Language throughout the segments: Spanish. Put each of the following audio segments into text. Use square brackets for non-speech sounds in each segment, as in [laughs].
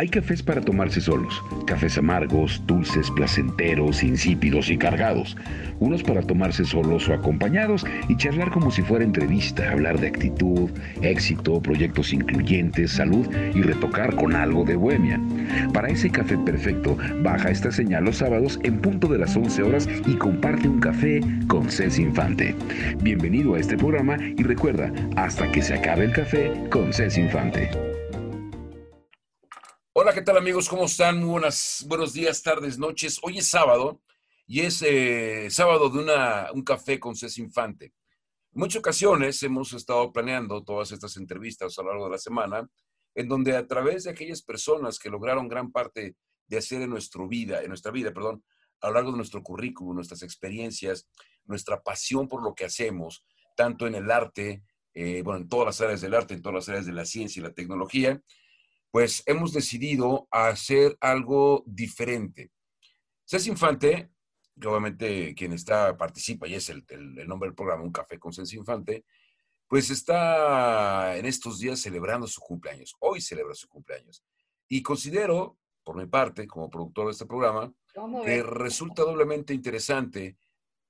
Hay cafés para tomarse solos, cafés amargos, dulces, placenteros, insípidos y cargados. Unos para tomarse solos o acompañados y charlar como si fuera entrevista, hablar de actitud, éxito, proyectos incluyentes, salud y retocar con algo de bohemia. Para ese café perfecto, baja esta señal los sábados en punto de las 11 horas y comparte un café con Cés Infante. Bienvenido a este programa y recuerda, hasta que se acabe el café con Cés Infante. Hola, ¿qué tal amigos? ¿Cómo están? Muy buenas, buenos días, tardes, noches. Hoy es sábado y es eh, sábado de una, un café con Cés Infante. En muchas ocasiones hemos estado planeando todas estas entrevistas a lo largo de la semana, en donde a través de aquellas personas que lograron gran parte de hacer en nuestra vida, en nuestra vida, perdón, a lo largo de nuestro currículum, nuestras experiencias, nuestra pasión por lo que hacemos, tanto en el arte, eh, bueno, en todas las áreas del arte, en todas las áreas de la ciencia y la tecnología, pues hemos decidido hacer algo diferente. Cés Infante, que obviamente quien está, participa y es el, nombre del programa, Un Café con Cés Infante, pues está en estos días celebrando su cumpleaños. Hoy celebra su cumpleaños. Y considero, por mi parte, como productor de este programa, que resulta doblemente interesante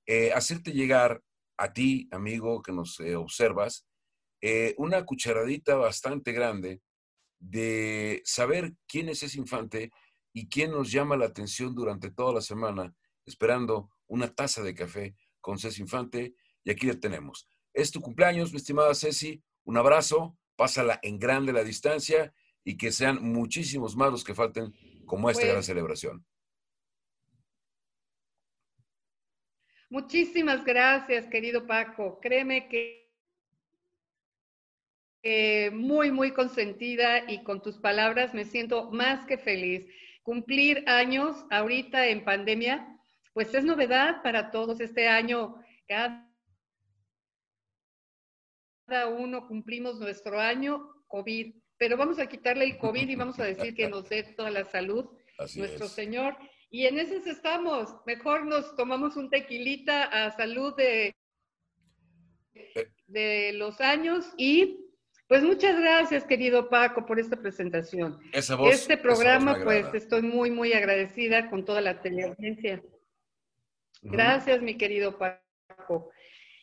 eh, hacerte llegar a ti, amigo, que nos eh, observas, eh, una cucharadita bastante grande de saber quién es ese infante y quién nos llama la atención durante toda la semana, esperando una taza de café con Ceci Infante. Y aquí la tenemos. Es tu cumpleaños, mi estimada Ceci. Un abrazo, pásala en grande la distancia y que sean muchísimos más los que falten como esta gran pues celebración. Muchísimas gracias, querido Paco. Créeme que eh, muy, muy consentida y con tus palabras me siento más que feliz. Cumplir años ahorita en pandemia, pues es novedad para todos. Este año, cada uno cumplimos nuestro año COVID, pero vamos a quitarle el COVID y vamos a decir que nos dé toda la salud, [laughs] nuestro Señor. Y en eso estamos. Mejor nos tomamos un tequilita a salud de, eh. de los años y pues muchas gracias, querido Paco, por esta presentación. este programa, pues estoy muy, muy agradecida con toda la teleaudiencia. Gracias, mi querido Paco.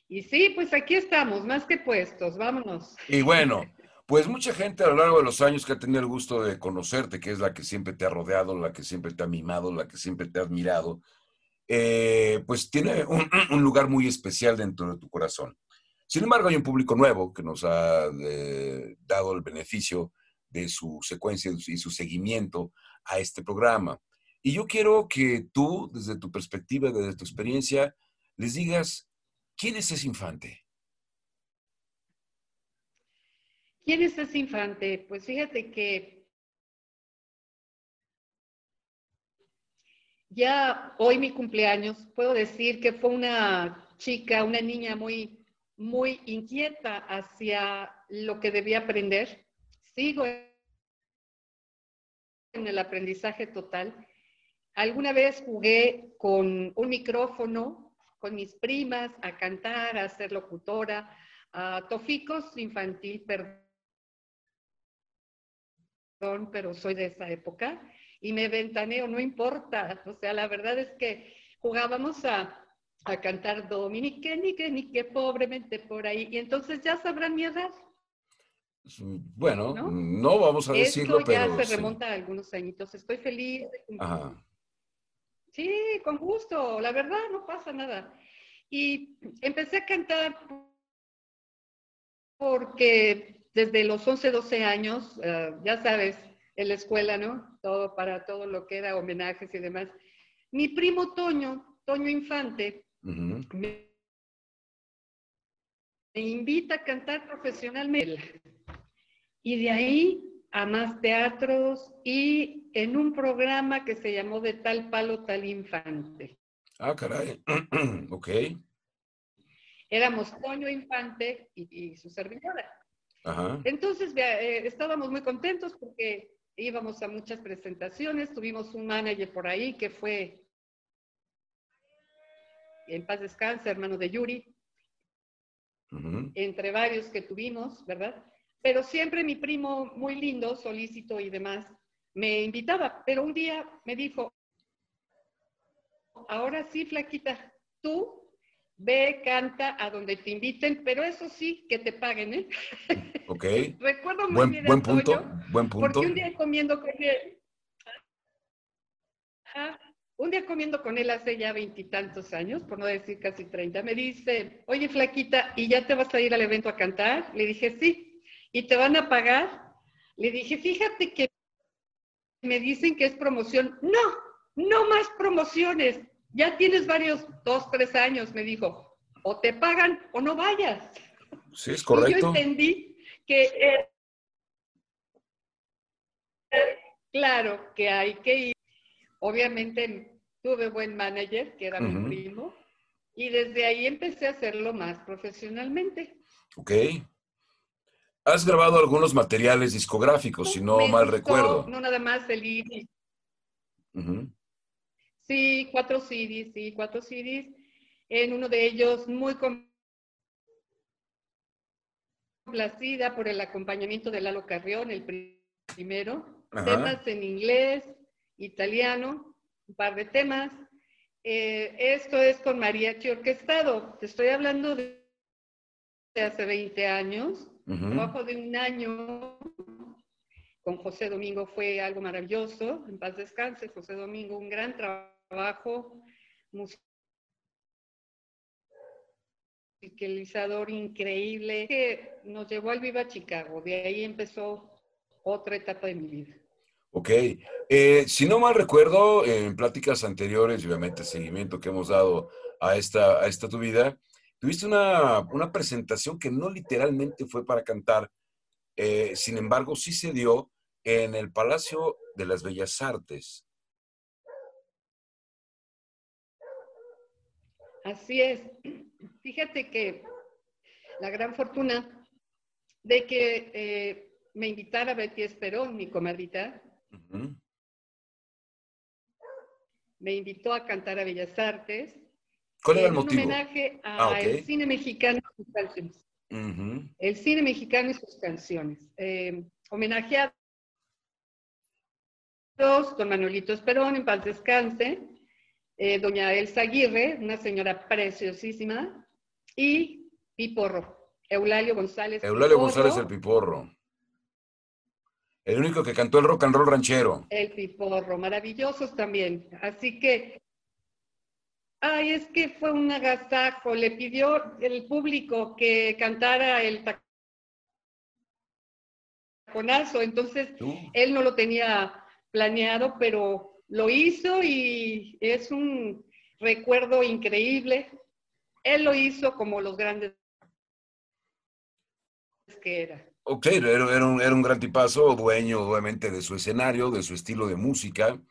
Y sí, pues aquí estamos, más que puestos, vámonos. Y bueno, pues mucha gente a lo largo de los años que ha tenido el gusto de conocerte, que es la que siempre te ha rodeado, la que siempre te ha mimado, la que siempre te ha admirado, eh, pues tiene un lugar muy especial dentro de tu corazón. Sin embargo, hay un público nuevo que nos ha eh, dado el beneficio de su secuencia y su seguimiento a este programa. Y yo quiero que tú, desde tu perspectiva, desde tu experiencia, les digas, ¿quién es ese infante? ¿Quién es ese infante? Pues fíjate que ya hoy mi cumpleaños, puedo decir que fue una chica, una niña muy muy inquieta hacia lo que debía aprender. Sigo en el aprendizaje total. Alguna vez jugué con un micrófono con mis primas a cantar, a ser locutora, a toficos infantil, perdón, pero soy de esa época y me ventaneo, no importa. O sea, la verdad es que jugábamos a a cantar Dominique, ni que, ni que pobremente por ahí. Y entonces ya sabrán mi edad. Bueno, no, vamos a decirlo, Esto ya se remonta a algunos añitos. Estoy feliz. Sí, con gusto. La verdad, no pasa nada. Y empecé a cantar porque desde los 11, 12 años, eh, ya sabes, en la escuela, ¿no? Todo para todo lo que era homenajes y demás. Mi primo Toño, Toño Infante, me, invita a cantar profesionalmente. Y de ahí a más teatros y en un programa que se llamó De tal palo, tal infante. Ah, caray. [clears throat] ok. Éramos Toño Infante y, su servidora. Entonces eh, estábamos muy contentos porque íbamos a muchas presentaciones, tuvimos un manager por ahí que fue en paz descanse, hermano de Yuri, entre varios que tuvimos, ¿verdad? Pero siempre mi primo, muy lindo, solícito y demás, me invitaba, pero un día me dijo, ahora sí, flaquita, tú ve, canta a donde te inviten, pero eso sí, que te paguen, ¿eh? [laughs] Ok. Recuerdo muy buen, bien buen punto, buen punto. Porque un día comiendo con él, un día comiendo con él hace ya veintitantos años, por no decir casi treinta, me dice, oye flaquita, ¿y ya te vas a ir al evento a cantar? Le dije, sí. ¿Y te van a pagar? Le dije, fíjate que me dicen que es promoción. No, no más promociones ya tienes varios, dos, tres años, me dijo, o te pagan o no vayas. Sí, es correcto. Y yo entendí que, claro, que hay que ir. Obviamente tuve buen manager, que era mi primo, y desde ahí empecé a hacerlo más profesionalmente. Ok. Has grabado algunos materiales discográficos, si no mal recuerdo. No nada más el ID. Sí, cuatro CDs, sí, cuatro CDs. En uno de ellos muy complacida por el acompañamiento de Lalo Carrión, el primero. Temas en inglés, italiano, un par de temas. Eh, esto es con mariachi orquestado. Te estoy hablando de hace 20 años, trabajo de un año con José Domingo fue algo maravilloso, en paz descanse, José Domingo, un gran trabajo musicalizador increíble que nos llevó al Viva Chicago. De ahí empezó otra etapa de mi vida. Ok. Eh, si no mal recuerdo, en pláticas anteriores, obviamente seguimiento que hemos dado a esta, a esta tu vida, tuviste una, una presentación que no literalmente fue para cantar, eh, sin embargo, sí se dio en el Palacio de las Bellas Artes. Así es. [clears throat] Fíjate que la gran fortuna de que eh, me invitara Betty Esperón, mi comadrita, me invitó a cantar a Bellas Artes. ¿Cuál era el motivo? Un homenaje al ah, cine mexicano y sus canciones. El cine mexicano y sus canciones. Eh, homenajeados con Manuelito Esperón, en paz descanse, eh, doña Elsa Aguirre, una señora preciosísima, y Piporro, Eulalio González. Eulalio González el Piporro. El único que cantó el rock and roll ranchero. El Piporro, maravillosos también. Así que, ay, es que fue un agasajo. Le pidió el público que cantara el taconazo, entonces él no lo tenía planeado, pero lo hizo y es un recuerdo increíble. Él lo hizo como los grandes que era. Ok, era, un, era un gran tipazo, dueño obviamente de su escenario, de su estilo de música.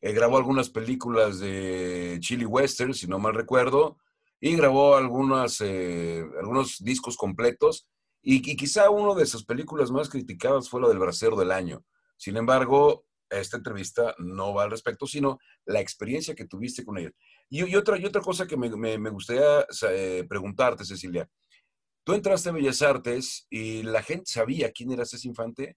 Eh, grabó algunas películas de Chili Western, si no mal recuerdo, y grabó algunas, eh, algunos discos completos. Y, y, quizá una de sus películas más criticadas fue la del Bracero del Año. Sin embargo, esta entrevista no va al respecto, sino la experiencia que tuviste con ella. Y, otra, y otra cosa que me, me, gustaría eh, preguntarte, Cecilia. Tú entraste a Bellas Artes y la gente sabía quién era ese Infante.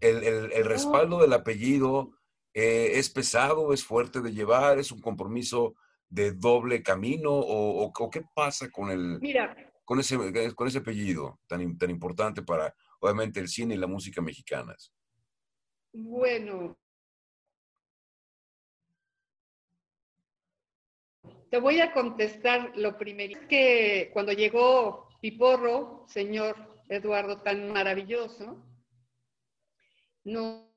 El, el, respaldo del apellido eh, es pesado, es fuerte de llevar, es un compromiso de doble camino o, o, qué pasa con el Mira, con ese con ese apellido tan, tan importante para obviamente el cine y la música mexicanas. Bueno, te voy a contestar lo primero, que cuando llegó Piporro, señor Eduardo tan maravilloso, no,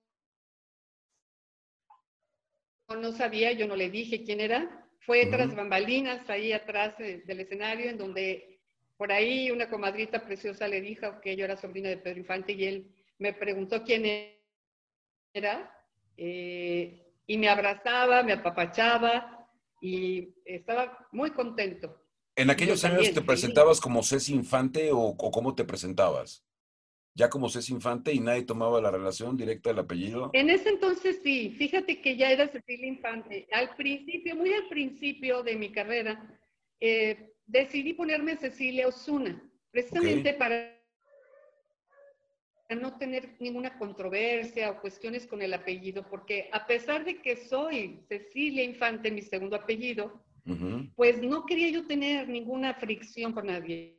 no sabía, yo no le dije quién era, fue tras bambalinas, ahí atrás del escenario, en donde por ahí una comadrita preciosa le dijo que yo era sobrina de Pedro Infante y él me preguntó quién era eh, y me abrazaba, me apapachaba y estaba muy contento. ¿En aquellos años te presentabas como Ceci Infante o, cómo te presentabas? ¿Ya como Ceci Infante y nadie tomaba la relación directa del apellido? En ese entonces sí, fíjate que ya era Cecilia Infante. Al principio, muy al principio de mi carrera, eh, decidí ponerme Cecilia Osuna, precisamente para no tener ninguna controversia o cuestiones con el apellido, porque a pesar de que soy Cecilia Infante, mi segundo apellido, pues no quería yo tener ninguna fricción con nadie,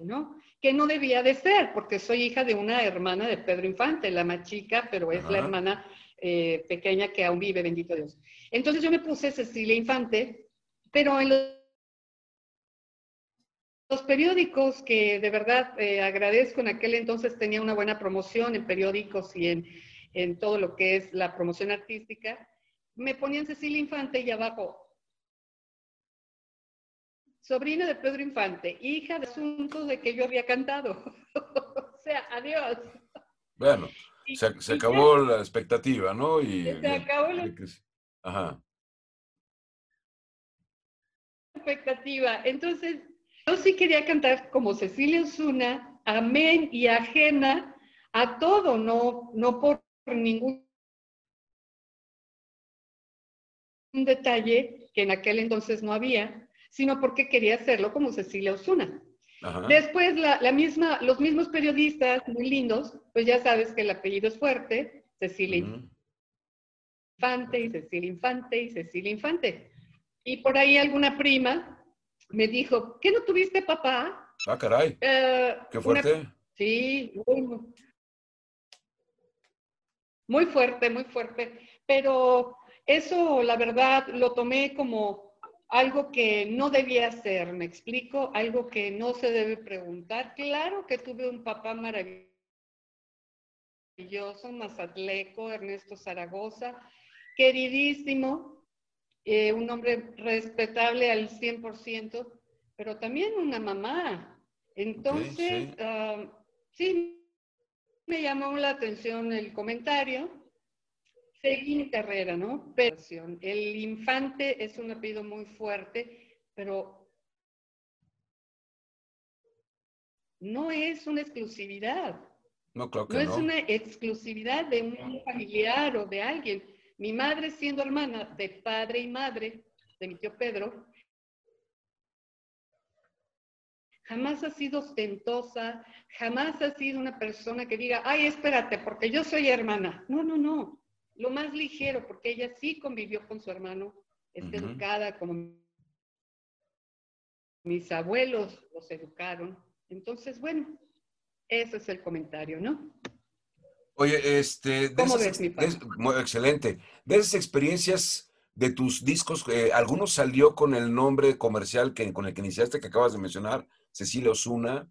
¿no? Que no debía de ser, porque soy hija de una hermana de Pedro Infante, la más chica, pero es la hermana eh, pequeña que aún vive, bendito Dios. Entonces yo me puse Cecilia Infante, pero en los los periódicos que de verdad eh, agradezco, en aquel entonces tenía una buena promoción en periódicos y en, en todo lo que es la promoción artística, me ponían Cecilia Infante y abajo, sobrina de Pedro Infante, hija de asuntos de que yo había cantado. [laughs] o sea, adiós. Bueno, [laughs] se, acabó la expectativa, ¿no? Y, se acabó la Ajá. expectativa. Entonces, yo sí quería cantar como Cecilia Osuna, amén y ajena a todo, no, no por ningún detalle que en aquel entonces no había, sino porque quería hacerlo como Cecilia Osuna. Después, la, misma, los mismos periodistas muy lindos, pues ya sabes que el apellido es fuerte, Cecilia Infante y Cecilia Infante y Cecilia Infante. Y por ahí alguna prima me dijo, ¿qué no tuviste papá? Ah, caray. Eh, Qué fuerte. sí, muy, fuerte, muy fuerte. Pero eso, la verdad, lo tomé como algo que no debía hacer, me explico, algo que no se debe preguntar. Claro que tuve un papá maravilloso, Mazatleco, Ernesto Zaragoza, queridísimo, eh, un hombre respetable al 100%, pero también una mamá. Entonces, ah, sí. me llamó la atención el comentario. Seguí mi carrera, ¿no? Pero el infante es un apellido muy fuerte, pero no es una exclusividad. No, creo que no. es una exclusividad de un familiar o de alguien mi madre siendo hermana de padre y madre de mi tío Pedro, jamás ha sido ostentosa, jamás ha sido una persona que diga, ay, espérate, porque yo soy hermana. No, no, no. Lo más ligero, porque ella sí convivió con su hermano, es educada como mis abuelos los educaron. Entonces, bueno, ese es el comentario, ¿no? Oye, este, ¿Cómo ves, excelente. De esas experiencias de tus discos, eh, ¿alguno salió con el nombre comercial que, con el que iniciaste, que acabas de mencionar, Cecilia Osuna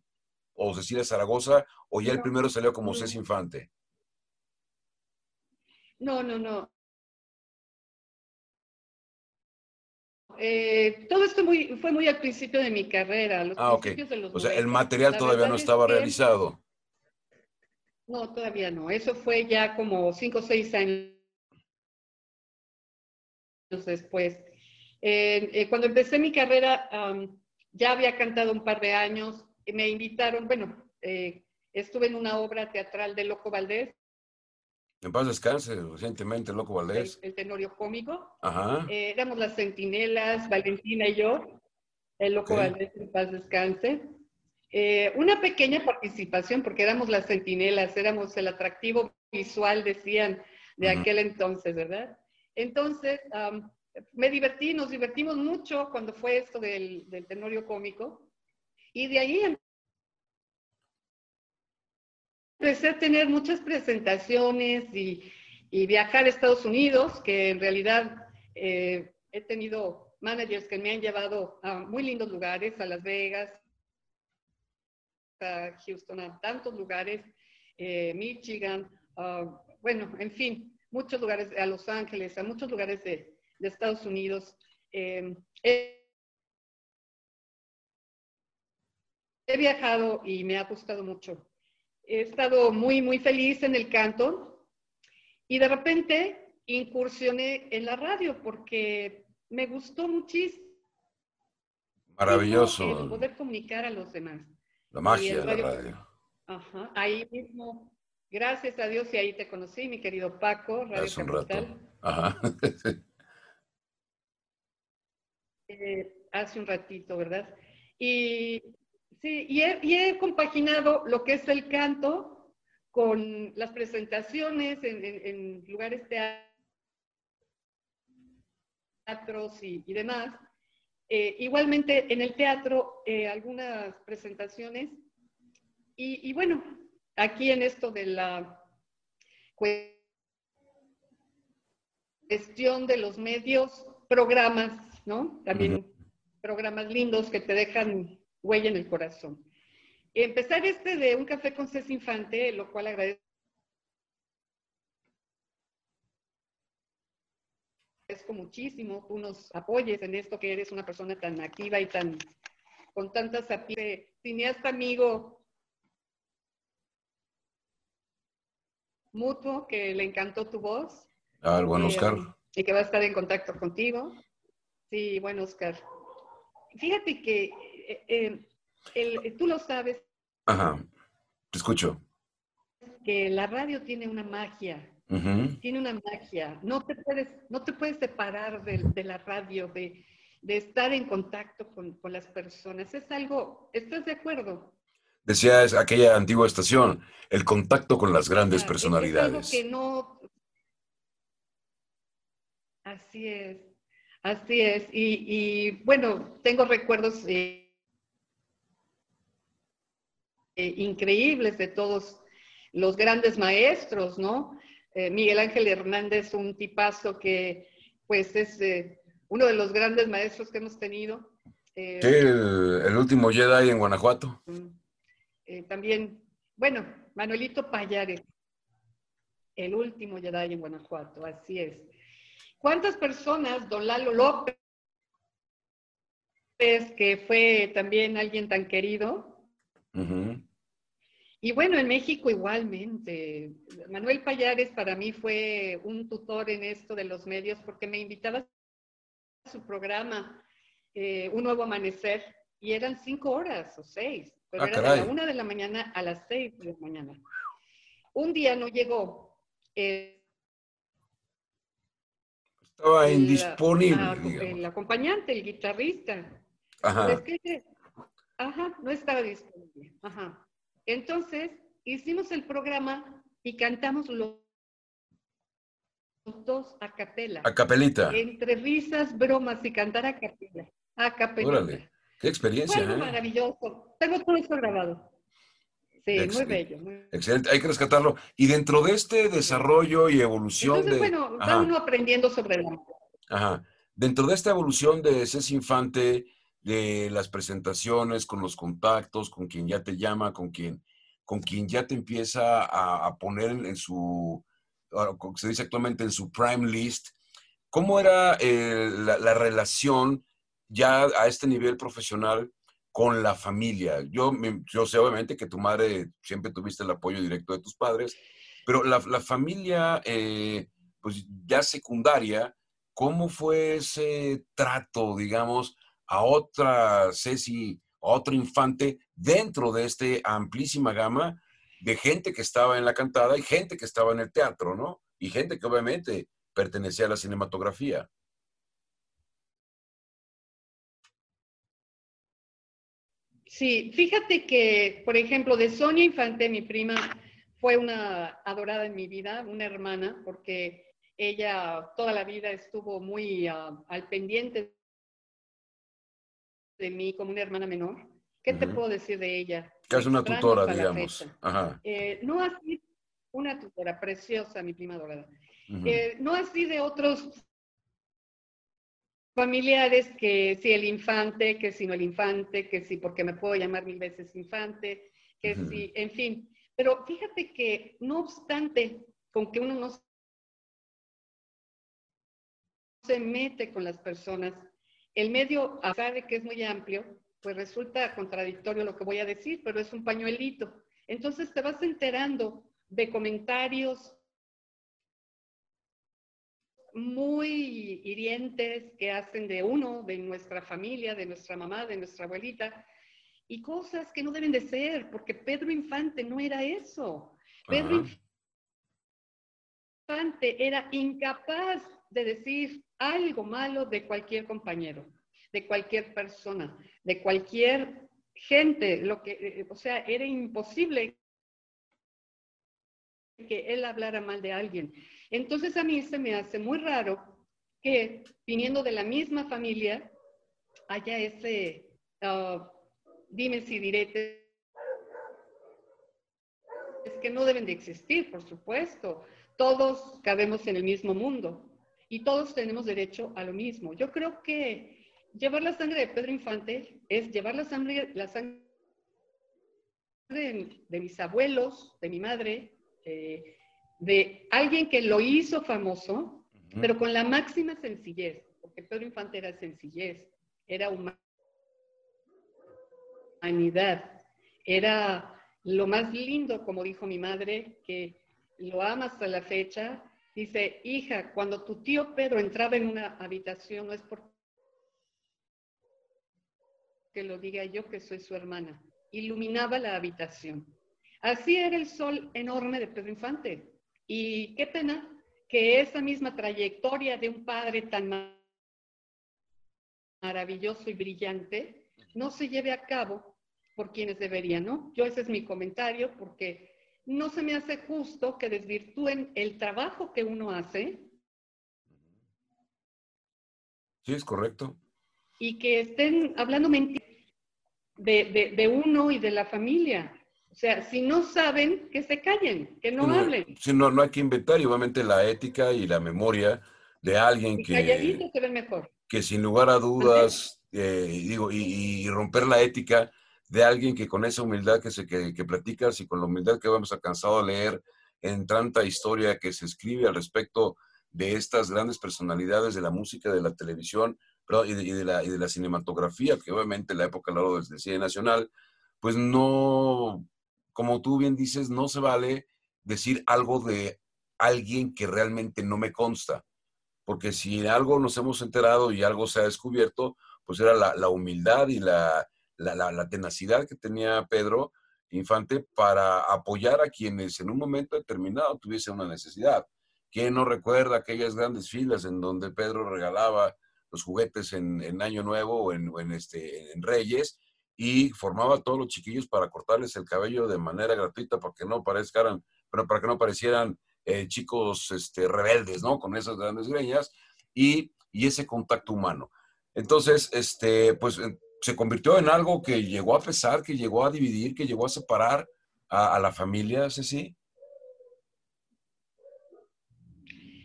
o Cecilia Zaragoza, o ya el primero salió como Cés Infante? No, no, no. Eh, todo esto muy, fue muy al principio de mi carrera. Los ah, ok. o sea, el material todavía no estaba realizado. No, todavía no. Eso fue ya como cinco o seis años después. Eh, cuando empecé mi carrera, ya había cantado un par de años. Me invitaron, bueno, eh, estuve en una obra teatral de Loco Valdés. En paz descanse, recientemente Loco Valdés. El, tenorio cómico. Ajá. Eh, éramos las centinelas, Valentina y yo. El Loco Valdés, en paz descanse. Eh, una pequeña participación, porque éramos las centinelas, éramos el atractivo visual, decían, de aquel entonces, ¿verdad? Entonces, me divertí, nos divertimos mucho cuando fue esto del, tenorio cómico, y de ahí empecé a tener muchas presentaciones y, viajar a Estados Unidos, que en realidad eh, he tenido managers que me han llevado a muy lindos lugares, a Las Vegas, Houston, a tantos lugares, eh, Michigan, ah, bueno, en fin, muchos lugares, a Los Ángeles, a muchos lugares de, Estados Unidos. Em, he, viajado y me ha gustado mucho. He estado muy, muy feliz en el canto y de repente incursioné en la radio porque me gustó muchísimo. Maravilloso. poder comunicar a los demás. La magia de la radio. Ajá, ahí mismo, gracias a Dios y ahí te conocí, mi querido Paco, Radio Hace un Rato. Ajá. [laughs] Eh, hace un ratito, ¿verdad? Y Sí, y he, compaginado lo que es el canto con las presentaciones en, lugares teatros y, y demás. Eh, igualmente en el teatro, eh, algunas presentaciones. Y, y, bueno, aquí en esto de la cuestión de los medios, programas, ¿no? También programas lindos que te dejan huella en el corazón. Empezar este de un café con Cés Infante, lo cual agradezco muchísimo, tú nos apoyes en esto, que eres una persona tan activa y tan con tantas cineasta amigo mutuo que le encantó tu voz. Ah, el buen Oscar. y que va a estar en contacto contigo. Sí, bueno, Oscar. Fíjate que eh, eh, tú lo sabes. Ajá, te escucho. Que la radio tiene una magia. Tiene una magia. No te puedes, no te puedes separar de, la radio, de, estar en contacto con, las personas. Es algo, ¿estás de acuerdo? Decía aquella antigua estación, el contacto con las grandes personalidades. que no... Así es, así es. Y, bueno, tengo recuerdos eh, eh, increíbles de todos los grandes maestros, ¿no? Eh, Miguel Ángel Hernández, un tipazo que pues es eh, uno de los grandes maestros que hemos tenido. sí, el, último Jedi en Guanajuato. también, bueno, Manuelito Payares, el último Jedi en Guanajuato, así es. ¿Cuántas personas, don Lalo López, que fue también alguien tan querido, y bueno, en México igualmente. Manuel Payares para mí fue un tutor en esto de los medios porque me invitaba a su programa, eh, Un Nuevo Amanecer, y eran cinco horas o seis, pero ah, era de la una de la mañana a las seis de la mañana. Un día no llegó. Eh, Estaba indisponible. el acompañante, el guitarrista. Ajá. Ajá, no estaba disponible. Ajá. Entonces, hicimos el programa y cantamos los dos a capela. A capelita. Entre risas, bromas y cantar a capela. A capelita. Órale, qué experiencia. Fue ¿eh? maravilloso. Tengo todo eso grabado. Sí, muy bello. Excelente, hay que rescatarlo. Y dentro de este desarrollo y evolución Entonces, de... bueno, va uno aprendiendo sobre la... Ajá. Dentro de esta evolución de Cés Infante, de las presentaciones, con los contactos, con quien ya te llama, con quien, con quien ya te empieza a, poner en, su, como se dice actualmente, en su prime list. ¿Cómo era eh, la, relación ya a este nivel profesional con la familia? Yo, yo sé obviamente que tu madre siempre tuviste el apoyo directo de tus padres, pero la, familia, eh, pues ya secundaria, ¿cómo fue ese trato, digamos, a otra Ceci, a otro infante dentro de esta amplísima gama de gente que estaba en la cantada y gente que estaba en el teatro, ¿no? Y gente que obviamente pertenecía a la cinematografía. Sí, fíjate que, por ejemplo, de Sonia Infante, mi prima, fue una adorada en mi vida, una hermana, porque ella toda la vida estuvo muy ah, al pendiente de mí como una hermana menor. ¿Qué te puedo decir de ella? Que es una tutora, digamos. Eh, no así, una tutora preciosa, mi prima dorada. Eh, no así de otros familiares que si el infante, que si no el infante, que si porque me puedo llamar mil veces infante, que si, en fin. Pero fíjate que no obstante, con que uno no se mete con las personas, el medio, a pesar de que es muy amplio, pues resulta contradictorio lo que voy a decir, pero es un pañuelito. Entonces te vas enterando de comentarios muy hirientes que hacen de uno, de nuestra familia, de nuestra mamá, de nuestra abuelita, y cosas que no deben de ser, porque Pedro Infante no era eso. Pedro Infante era incapaz de decir algo malo de cualquier compañero, de cualquier persona, de cualquier gente, lo que, eh, o sea, era imposible que él hablara mal de alguien. Entonces a mí se me hace muy raro que viniendo de la misma familia haya ese uh, dime si direte es que no deben de existir, por supuesto. Todos cabemos en el mismo mundo y todos tenemos derecho a lo mismo. Yo creo que llevar la sangre de Pedro Infante es llevar la sangre, la sangre de, mis abuelos, de mi madre, eh, de alguien que lo hizo famoso, pero con la máxima sencillez, porque Pedro Infante era sencillez, era humanidad, era lo más lindo, como dijo mi madre, que lo ama hasta la fecha. Dice, hija, cuando tu tío Pedro entraba en una habitación, no es porque lo diga yo que soy su hermana, iluminaba la habitación. Así era el sol enorme de Pedro Infante. Y qué pena que esa misma trayectoria de un padre tan maravilloso y brillante no se lleve a cabo por quienes deberían, ¿no? Yo ese es mi comentario porque no se me hace justo que desvirtúen el trabajo que uno hace. Sí, es correcto. Y que estén hablando mentiras de, de, uno y de la familia. O sea, si no saben, que se callen, que no, hablen. Si no, no hay que inventar, y obviamente la ética y la memoria de alguien que... se ve mejor. Que sin lugar a dudas, eh, digo, y, romper la ética de alguien que con esa humildad que, se, que, que platicas y con la humildad que hemos alcanzado a leer en tanta historia que se escribe al respecto de estas grandes personalidades de la música, de la televisión y, de, la, y de la cinematografía, que obviamente en la época lo del cine nacional, pues no, como tú bien dices, no se vale decir algo de alguien que realmente no me consta. Porque si algo nos hemos enterado y algo se ha descubierto, pues era la, humildad y la, la, tenacidad que tenía Pedro Infante para apoyar a quienes en un momento determinado tuviesen una necesidad. ¿Quién no recuerda aquellas grandes filas en donde Pedro regalaba los juguetes en, Año Nuevo o en, en, este, en Reyes y formaba a todos los chiquillos para cortarles el cabello de manera gratuita para que no pero para que no parecieran eh, chicos este, rebeldes, ¿no? Con esas grandes greñas y, ese contacto humano. Entonces, este, pues se convirtió en algo que llegó a pesar, que llegó a dividir, que llegó a separar a, la familia, sí?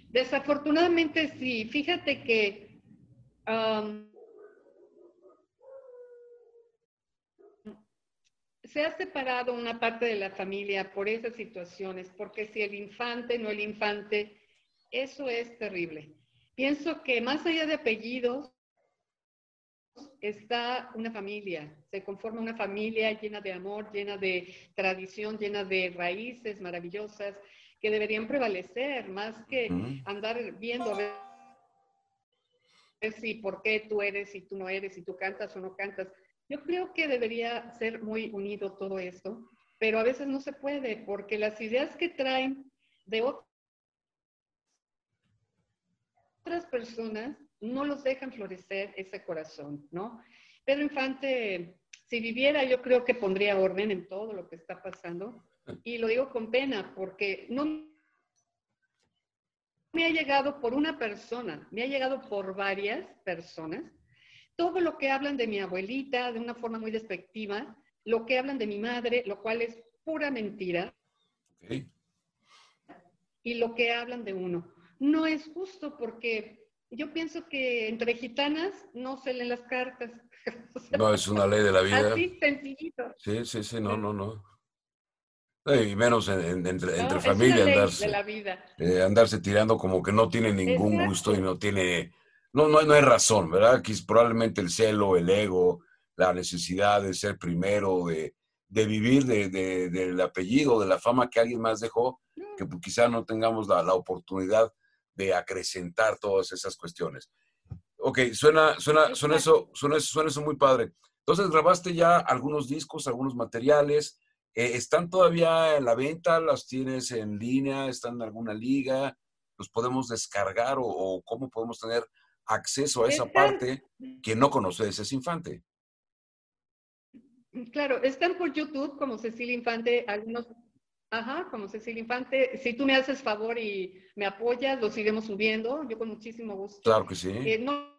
Desafortunadamente sí. Fíjate que se ha separado una parte de la familia por esas situaciones, porque si el infante, no el infante, eso es terrible. Pienso que más allá de apellidos, está una familia, se conforma una familia llena de amor, llena de tradición, llena de raíces maravillosas que deberían prevalecer más que andar viendo a ver si por qué tú eres y tú no eres, si tú cantas o no cantas. Yo creo que debería ser muy unido todo esto, pero a veces no se puede porque las ideas que traen de otras personas no los dejan florecer ese corazón, ¿no? Pedro Infante, si viviera, yo creo que pondría orden en todo lo que está pasando. Y lo digo con pena porque no me ha llegado por una persona, me ha llegado por varias personas todo lo que hablan de mi abuelita de una forma muy despectiva, lo que hablan de mi madre, lo cual es pura mentira, y lo que hablan de uno. No es justo porque yo pienso que entre gitanas no se leen las cartas. [laughs] no, es una ley de la vida. Así sencillito. Sí, sí, sí, no, no, no. Y menos entre, entre familia, andarse, eh, andarse tirando como que no tiene ningún gusto y no tiene no, no, no hay razón, ¿verdad? Que es probablemente el celo, el ego, la necesidad de ser primero, de, vivir del apellido, de la fama que alguien más dejó, que pues, quizá no tengamos la, oportunidad de acrecentar todas esas cuestiones. Ok, suena, suena, suena, eso, suena, suena eso muy padre. Entonces, grabaste ya algunos discos, algunos materiales. Eh, ¿Están todavía en la venta? ¿Las tienes en línea? ¿Están en alguna liga? ¿Los podemos descargar o cómo podemos tener acceso a esa parte que no conoce ese infante. Claro, están por YouTube como Cecilia Infante, algunos, ajá, como Cecilia Infante. Si tú me haces favor y me apoyas, los iremos subiendo, yo con muchísimo gusto. Claro que sí. Eh, no,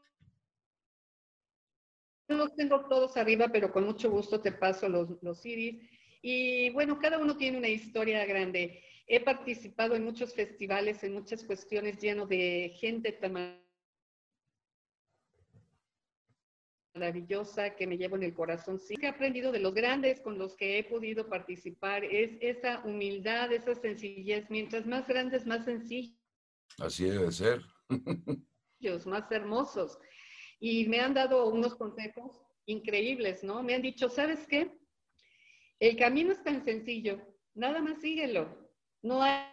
no los tengo todos arriba, pero con mucho gusto te paso los, los CDs. Y bueno, cada uno tiene una historia grande. He participado en muchos festivales, en muchas cuestiones lleno de gente tan maravillosa que me llevo en el corazón. Sí, que he aprendido de los grandes con los que he podido participar es esa humildad, esa sencillez. Mientras más grandes, más sencillos. Así debe ser. más hermosos. Y me han dado unos consejos increíbles, ¿no? Me han dicho, ¿sabes qué? El camino es tan sencillo, nada más síguelo. No hay...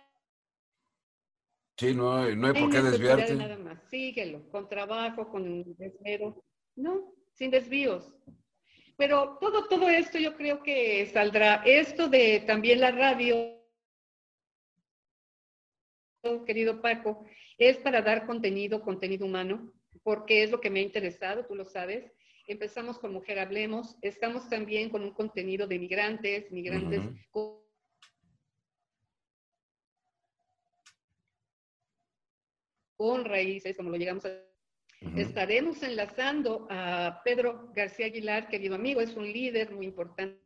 Sí, no hay, no hay por qué desviarte. Nada más, síguelo, con trabajo, con desvelo. No, sin desvíos. Pero todo, todo esto yo creo que saldrá. Esto de también la radio, querido Paco, es para dar contenido, contenido humano, porque es lo que me ha interesado, tú lo sabes. Empezamos con Mujer Hablemos, estamos también con un contenido de migrantes, migrantes con raíces, como lo llegamos a Estaremos enlazando a Pedro García Aguilar, querido amigo, es un líder muy importante,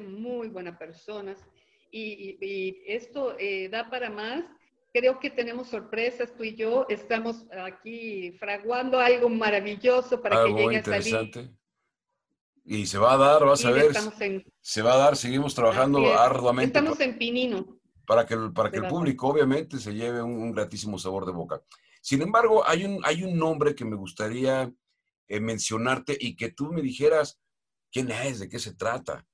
muy buena persona. Y, esto eh, da para más. Creo que tenemos sorpresas, tú y yo estamos aquí fraguando algo maravilloso para que llegue a salir. Y se va a dar, vas a ver. se va a dar, seguimos trabajando arduamente. Estamos en Pinino. Para que, para que el público, obviamente, se lleve un gratísimo sabor de boca. Sin embargo, hay un, hay un nombre que me gustaría eh, mencionarte y que tú me dijeras quién es, de qué se trata.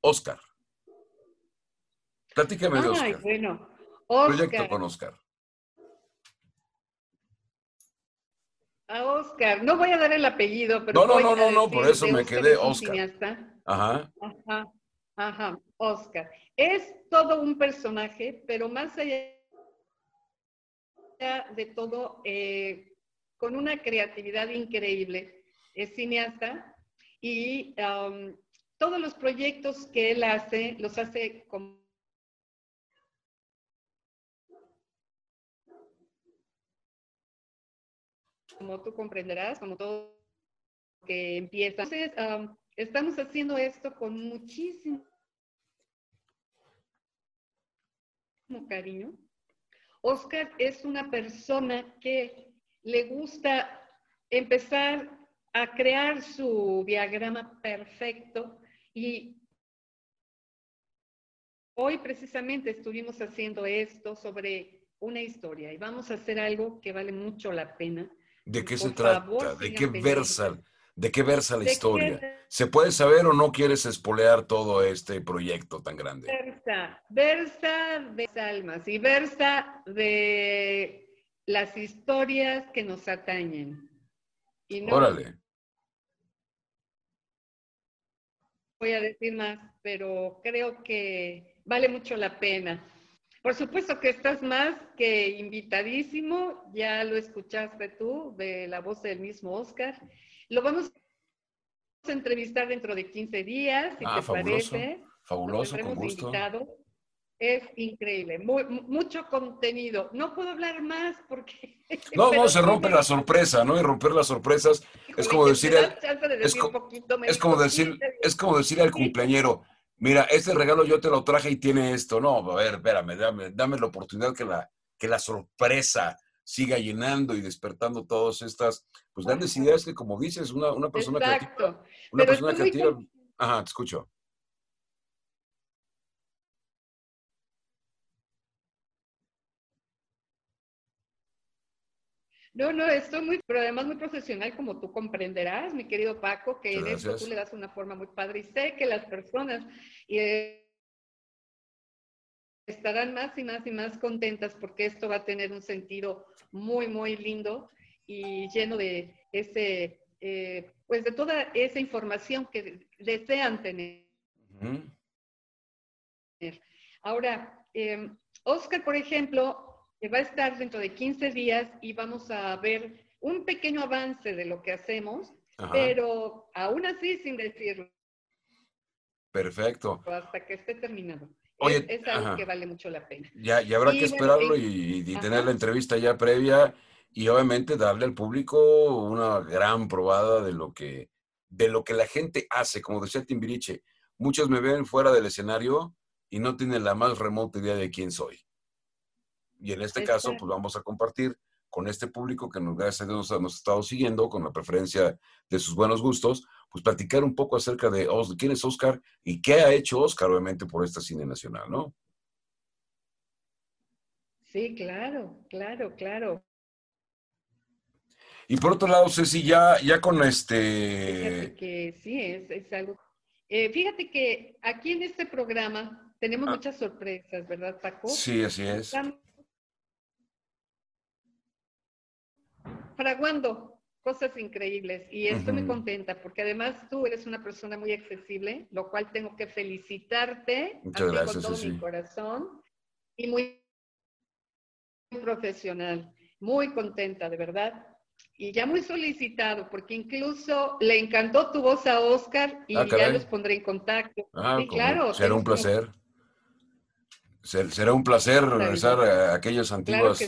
Oscar. Platícame de Oscar. Ay, bueno. Proyecto con Oscar. A Oscar. No voy a dar el apellido, pero. No, no, no, no, no, por eso me quedé Oscar. Ajá. Ajá. Ajá. Oscar. Es todo un personaje, pero más allá de todo, eh, con una creatividad increíble. Es cineasta y um, todos los proyectos que él hace, los hace como como tú comprenderás, como todo que empieza. Entonces, um, estamos haciendo esto con muchísimo cariño Oscar es una persona que le gusta empezar a crear su diagrama perfecto y hoy precisamente estuvimos haciendo esto sobre una historia y vamos a hacer algo que vale mucho la pena. ¿De qué se trata? ¿De qué versa? ¿De qué versa la historia? ¿Se puede saber o no quieres espolear todo este proyecto tan grande? Versa, versa de almas y versa de las historias que nos atañen. Y no Órale. Voy a decir más, pero creo que vale mucho la pena. Por supuesto que estás más que invitadísimo, ya lo escuchaste tú de la voz del mismo Oscar. Lo vamos a entrevistar dentro de 15 días, si ah, te fabuloso, parece. Fabuloso, con gusto. Es increíble, mucho contenido. No puedo hablar más porque... [laughs] No, no, se rompe la sorpresa, ¿no? Y romper las sorpresas es como decir... es, es como decir, es como decir al cumpleañero, mira, este regalo yo te lo traje y tiene esto. No, a ver, espérame, dame, dame la oportunidad que la, que la sorpresa siga llenando y despertando todas estas pues grandes ideas que como dices, una, una persona creativa. Una persona creativa. Ajá, te escucho. No, no, estoy muy, pero además muy profesional, como tú comprenderás, mi querido Paco, que en esto tú le das una forma muy padre y sé que las personas eh, estarán más y más y más contentas porque esto va a tener un sentido muy, muy lindo y lleno de ese, eh, pues de toda esa información que desean tener. Ahora, em, Oscar, por ejemplo, eh, va a estar dentro de 15 días y vamos a ver un pequeño avance de lo que hacemos. pero aún así sin decirlo. Perfecto. Hasta que esté terminado. Oye, es, algo que vale mucho la pena. Ya, y habrá que esperarlo y, tener la entrevista ya previa y obviamente darle al público una gran probada de lo que, de lo que la gente hace. Como decía Timbiriche, muchos me ven fuera del escenario y no tienen la más remota idea de quién soy. Y en este caso, pues vamos a compartir con este público que nos, gracias a Dios nos, ha estado siguiendo, con la preferencia de sus buenos gustos, pues platicar un poco acerca de quién es Oscar y qué ha hecho Oscar, obviamente, por este cine nacional, ¿no? Sí, claro, claro, claro. Y por otro lado, Ceci, ya, ya con este... Fíjate que sí, es, algo... Eh, fíjate que aquí en este programa tenemos ah. muchas sorpresas, ¿verdad, Paco? Sí, así es. fraguando cosas increíbles y estoy muy contenta porque además tú eres una persona muy accesible, lo cual tengo que felicitarte Muchas gracias, con todo mi corazón y muy profesional, muy contenta, de verdad. Y ya muy solicitado, porque incluso le encantó tu voz a Oscar y ah, ya los pondré en contacto. Ah, claro. Será un placer. Será un placer regresar a aquellas antiguas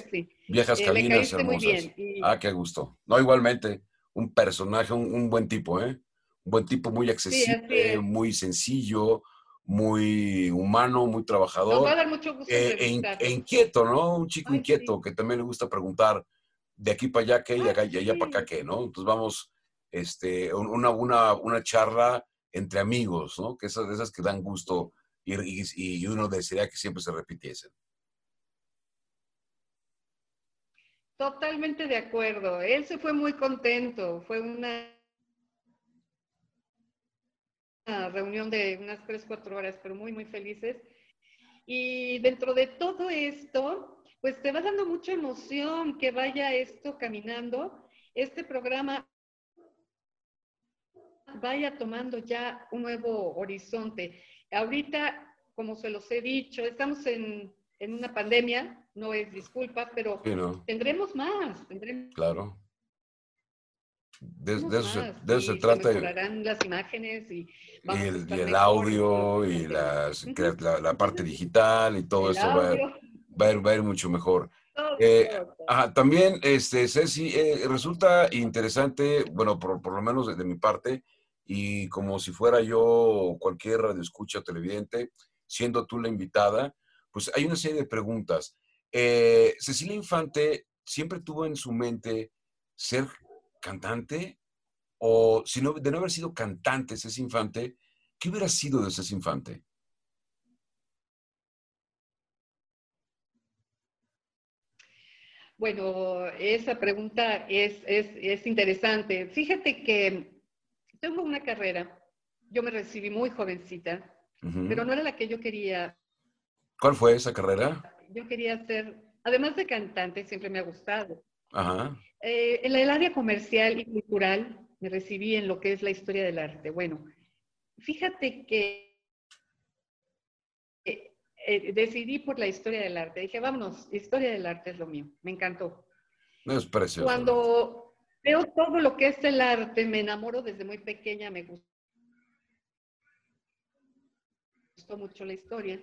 viejas eh, cabinas hermosas. Ah, qué gusto. No, igualmente, un personaje, un, buen tipo, ¿eh? Un buen tipo muy accesible, muy sencillo, muy humano, muy trabajador. va a dar mucho gusto eh, e, e, inquieto, ¿no? Un chico inquieto que también le gusta preguntar de aquí para allá qué y de allá para acá qué, ¿no? Entonces vamos, este, una, una, una charla entre amigos, ¿no? Que esas, esas que dan gusto y, uno desearía que siempre se repitiesen. Totalmente de acuerdo. Él se fue muy contento. Fue una, reunión de unas tres, cuatro horas, pero muy, muy felices. Y dentro de todo esto, pues te va dando mucha emoción que vaya esto caminando. Este programa vaya tomando ya un nuevo horizonte. Ahorita, como se los he dicho, estamos en, una pandemia, no es disculpa, pero tendremos más. Claro. De, eso, se, trata. Se las imágenes y, el, audio y las, la, parte digital y todo eso va, a ir, mucho mejor. Eh, también, este, Ceci, eh, resulta interesante, bueno, por, por, lo menos de, mi parte, y como si fuera yo cualquier radio escucha televidente, siendo tú la invitada, pues hay una serie de preguntas. Eh, Cecilia Infante siempre tuvo en su mente ser cantante o si no, de no haber sido cantante Cecilia Infante, ¿qué hubiera sido de Cecilia Infante? Bueno, esa pregunta es, es interesante. Fíjate que tengo una carrera, yo me recibí muy jovencita, pero no era la que yo quería. ¿Cuál fue esa carrera? Yo quería ser, además de cantante, siempre me ha gustado. Ajá. Eh, en el área comercial y cultural me recibí en lo que es la historia del arte. Bueno, fíjate que eh, eh, decidí por la historia del arte. Dije, vámonos, historia del arte es lo mío. Me encantó. Es precioso. Cuando Veo todo lo que es el arte, me enamoro desde muy pequeña, me gustó mucho la historia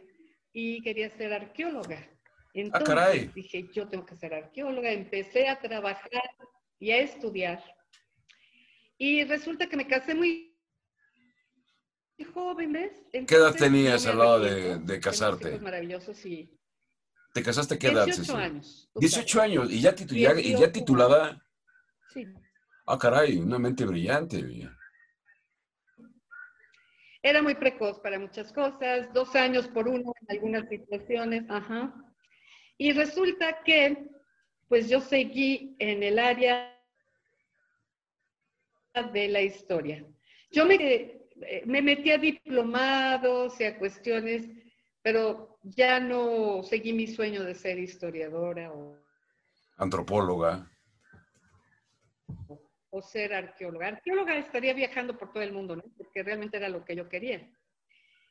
y quería ser arqueóloga. Ah, Entonces dije, yo tengo que ser arqueóloga, empecé a trabajar y a estudiar. Y resulta que me casé muy joven, ¿ves? ¿Qué edad tenías al lado de, de casarte? Maravillosos y... ¿Te casaste qué edad? 18 años. 18 años. ¿Y ya, y ya titulada? Ah, caray, una mente brillante. Era muy precoz para muchas cosas, dos años por uno en algunas situaciones, ajá. Y resulta que, pues yo seguí en el área de la historia. Yo me, eh, me metí a diplomados y a cuestiones, pero ya no seguí mi sueño de ser historiadora o... Antropóloga o ser arqueóloga. Arqueóloga estaría viajando por todo el mundo, ¿no? Porque realmente era lo que yo quería.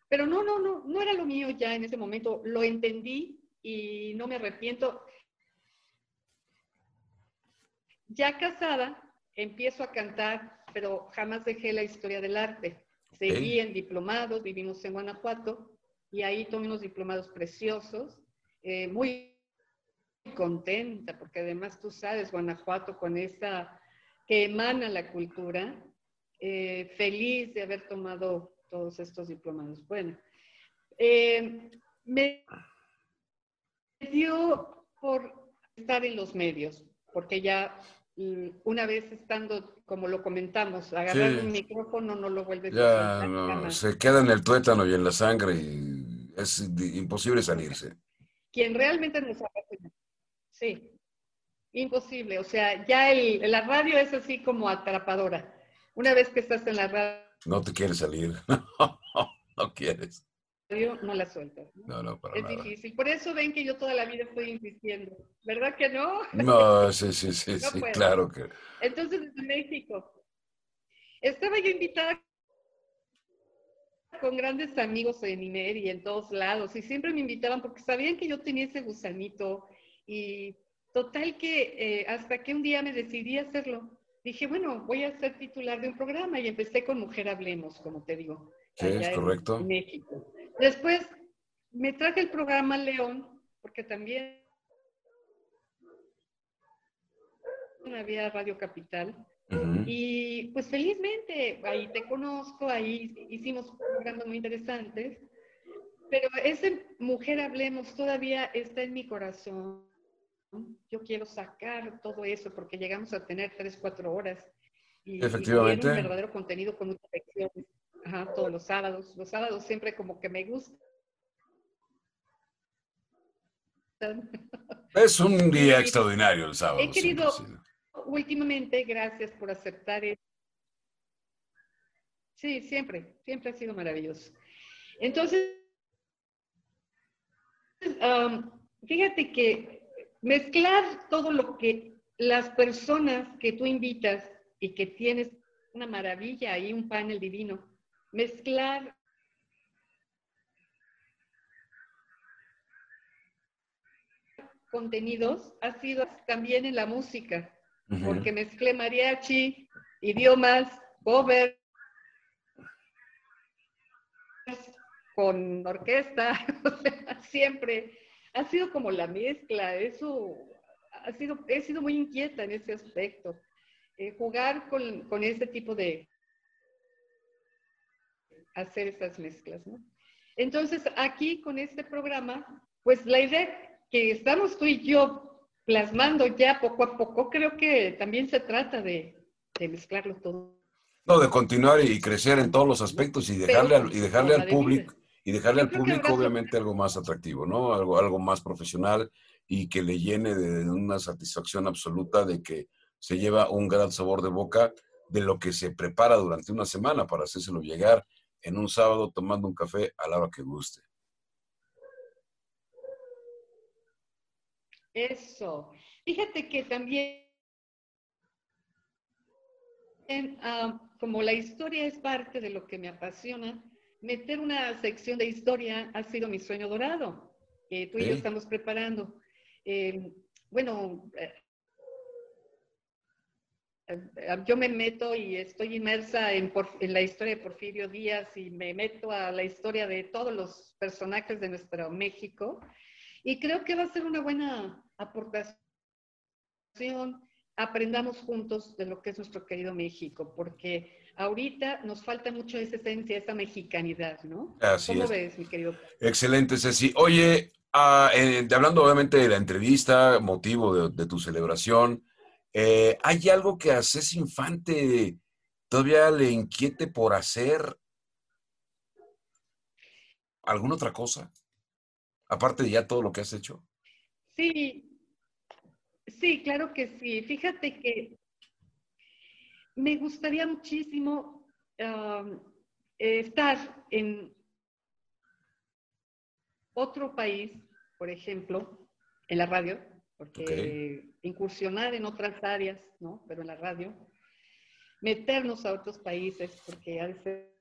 Pero no, no, no, no era lo mío ya en ese momento. Lo entendí y no me arrepiento. Ya casada, empiezo a cantar pero jamás dejé la historia del arte. Seguí en diplomados, vivimos en Guanajuato y ahí tomé unos diplomados preciosos, eh, muy contenta, porque además tú sabes, Guanajuato con esa que emana la cultura, eh, feliz de haber tomado todos estos diplomados. Bueno, eh, me dio por estar en los medios, porque ya mm, una vez estando, como lo comentamos, agarrar un micrófono no lo vuelves a no, se queda en el tuétano y en la sangre y es imposible salirse. Quien realmente nos apasiona. Sí, imposible. O sea, ya el, la radio es así como atrapadora. Una vez que estás en la radio... No te quieres salir. [laughs] no quieres no la sueltas. No, no, para Es difícil. Por eso ven que yo toda la vida estoy insistiendo. ¿Verdad que no? No, sí, sí, sí, [laughs] sí claro que. Entonces, en México, estaba yo invitada con grandes amigos en IMER y en todos lados, y siempre me invitaban porque sabían que yo tenía ese gusanito, y total que eh, hasta que un día me decidí hacerlo. Dije, bueno, voy a ser titular de un programa y empecé con Mujer Hablemos, como te digo. Sí, es correcto. En México. Después me traje el programa León, porque también había Radio Capital. Y pues felizmente, ahí te conozco, ahí hicimos programas muy interesantes, pero ese Mujer Hablemos todavía está en mi corazón. Yo quiero sacar todo eso porque llegamos a tener tres, cuatro horas. Y, Efectivamente. un verdadero contenido con muchas lecciones. Ajá, todos los sábados. Los sábados siempre como que me gusta. [laughs] Es un día extraordinario el sábado. He querido, últimamente, gracias por aceptar eso. Sí, siempre, siempre ha sido maravilloso. Entonces, fíjate que mezclar todo lo que las personas que tú invitas y que tienes una maravilla ahí, un panel divino, mezclar contenidos ha sido también en la música, porque mezclé mariachi, idiomas, cover, con orquesta, [laughs] siempre ha sido como la mezcla, eso ha sido, he sido muy inquieta en ese aspecto. Eh, jugar con, con ese tipo de, hacer esas mezclas, ¿no? Entonces, aquí con este programa, pues la idea que estamos tú y yo plasmando ya poco a poco, creo que también se trata de, mezclarlo todo. No, de continuar y crecer en todos los aspectos y dejarle, al, y dejarle al público, y dejarle al público obviamente algo más atractivo, ¿no? Algo, algo más profesional y que le llene de una satisfacción absoluta de que se lleva un gran sabor de boca de lo que se prepara durante una semana para hacérselo llegar en un sábado tomando un café a la hora que guste. Eso. Fíjate que también, ah, como la historia es parte de lo que me apasiona, meter una sección de historia ha sido mi sueño dorado. que tú y yo estamos preparando. Eh, bueno, eh, yo me meto y estoy inmersa en, la historia de Porfirio Díaz y me meto a la historia de todos los personajes de nuestro México y creo que va a ser una buena aportación. Aprendamos juntos de lo que es nuestro querido México, porque ahorita nos falta mucho esa esencia, esa mexicanidad, ¿no? Así ¿Cómo ves, mi querido? Excelente, Ceci. Oye, ah, eh, hablando obviamente de la entrevista, motivo de tu celebración, eh, ¿Hay algo que a Infante todavía le inquiete por hacer? ¿Alguna otra cosa? Aparte de ya todo lo que has hecho. Sí, sí, claro que sí. Fíjate que me gustaría muchísimo estar en otro país, por ejemplo, en la radio, porque incursionar en otras áreas, ¿no? Pero en la radio, meternos a otros países, porque ha de ser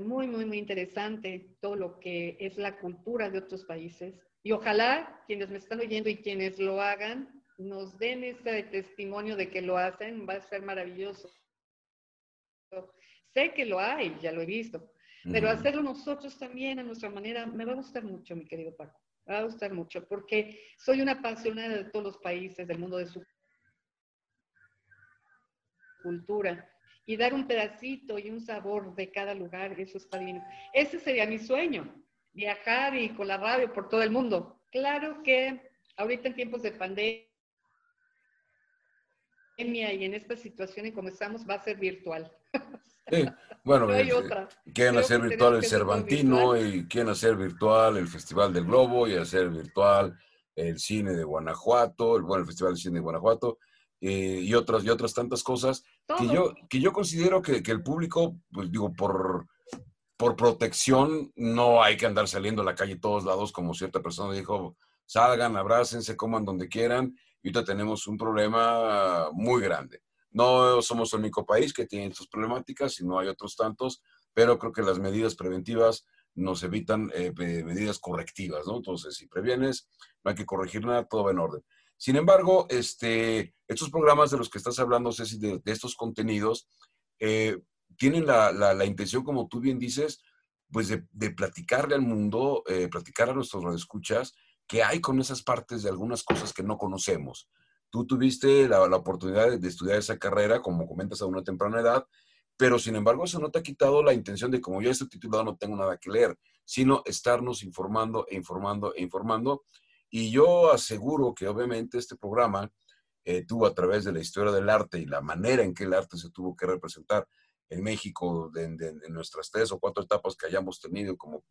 muy, muy, muy interesante todo lo que es la cultura de otros países. Y ojalá quienes me están oyendo y quienes lo hagan, nos den este testimonio de que lo hacen, va a ser maravilloso. Sé que lo hay, ya lo he visto, pero hacerlo nosotros también a nuestra manera me va a gustar mucho, mi querido Paco. Me va a gustar mucho porque soy una apasionada de todos los países del mundo de su cultura y dar un pedacito y un sabor de cada lugar, eso está bien. Ese sería mi sueño, viajar y con la radio por todo el mundo. Claro que ahorita en tiempos de pandemia y en esta situación en como estamos va a ser virtual. [laughs] bueno, no eh, quieren hacer virtual el Cervantino y quieren hacer virtual el Festival del Globo y hacer virtual el cine de Guanajuato, el, bueno, el Festival de Cine de Guanajuato eh, y, otras, y otras tantas cosas que yo, que yo considero que, que, el público, pues digo, por, por protección no hay que andar saliendo a la calle todos lados como cierta persona dijo, salgan, abrácense, coman donde quieran ahorita tenemos un problema muy grande. No somos el único país que tiene estas problemáticas, sino hay otros tantos, pero creo que las medidas preventivas nos evitan eh, medidas correctivas, ¿no? Entonces, si previenes, no hay que corregir nada, todo va en orden. Sin embargo, este, estos programas de los que estás hablando, Ceci, de, estos contenidos, eh, tienen la, intención, como tú bien dices, pues de, platicarle al mundo, eh, platicar a nuestros radioescuchas, qué hay con esas partes de algunas cosas que no conocemos. Tú tuviste la, oportunidad de, estudiar esa carrera, como comentas, a una temprana edad, pero sin embargo eso no te ha quitado la intención de, como yo estoy titulado, no tengo nada que leer, sino estarnos informando e informando e informando y yo aseguro que obviamente este programa eh, tuvo a través de la historia del arte y la manera en que el arte se tuvo que representar en México, en, nuestras tres o cuatro etapas que hayamos tenido, como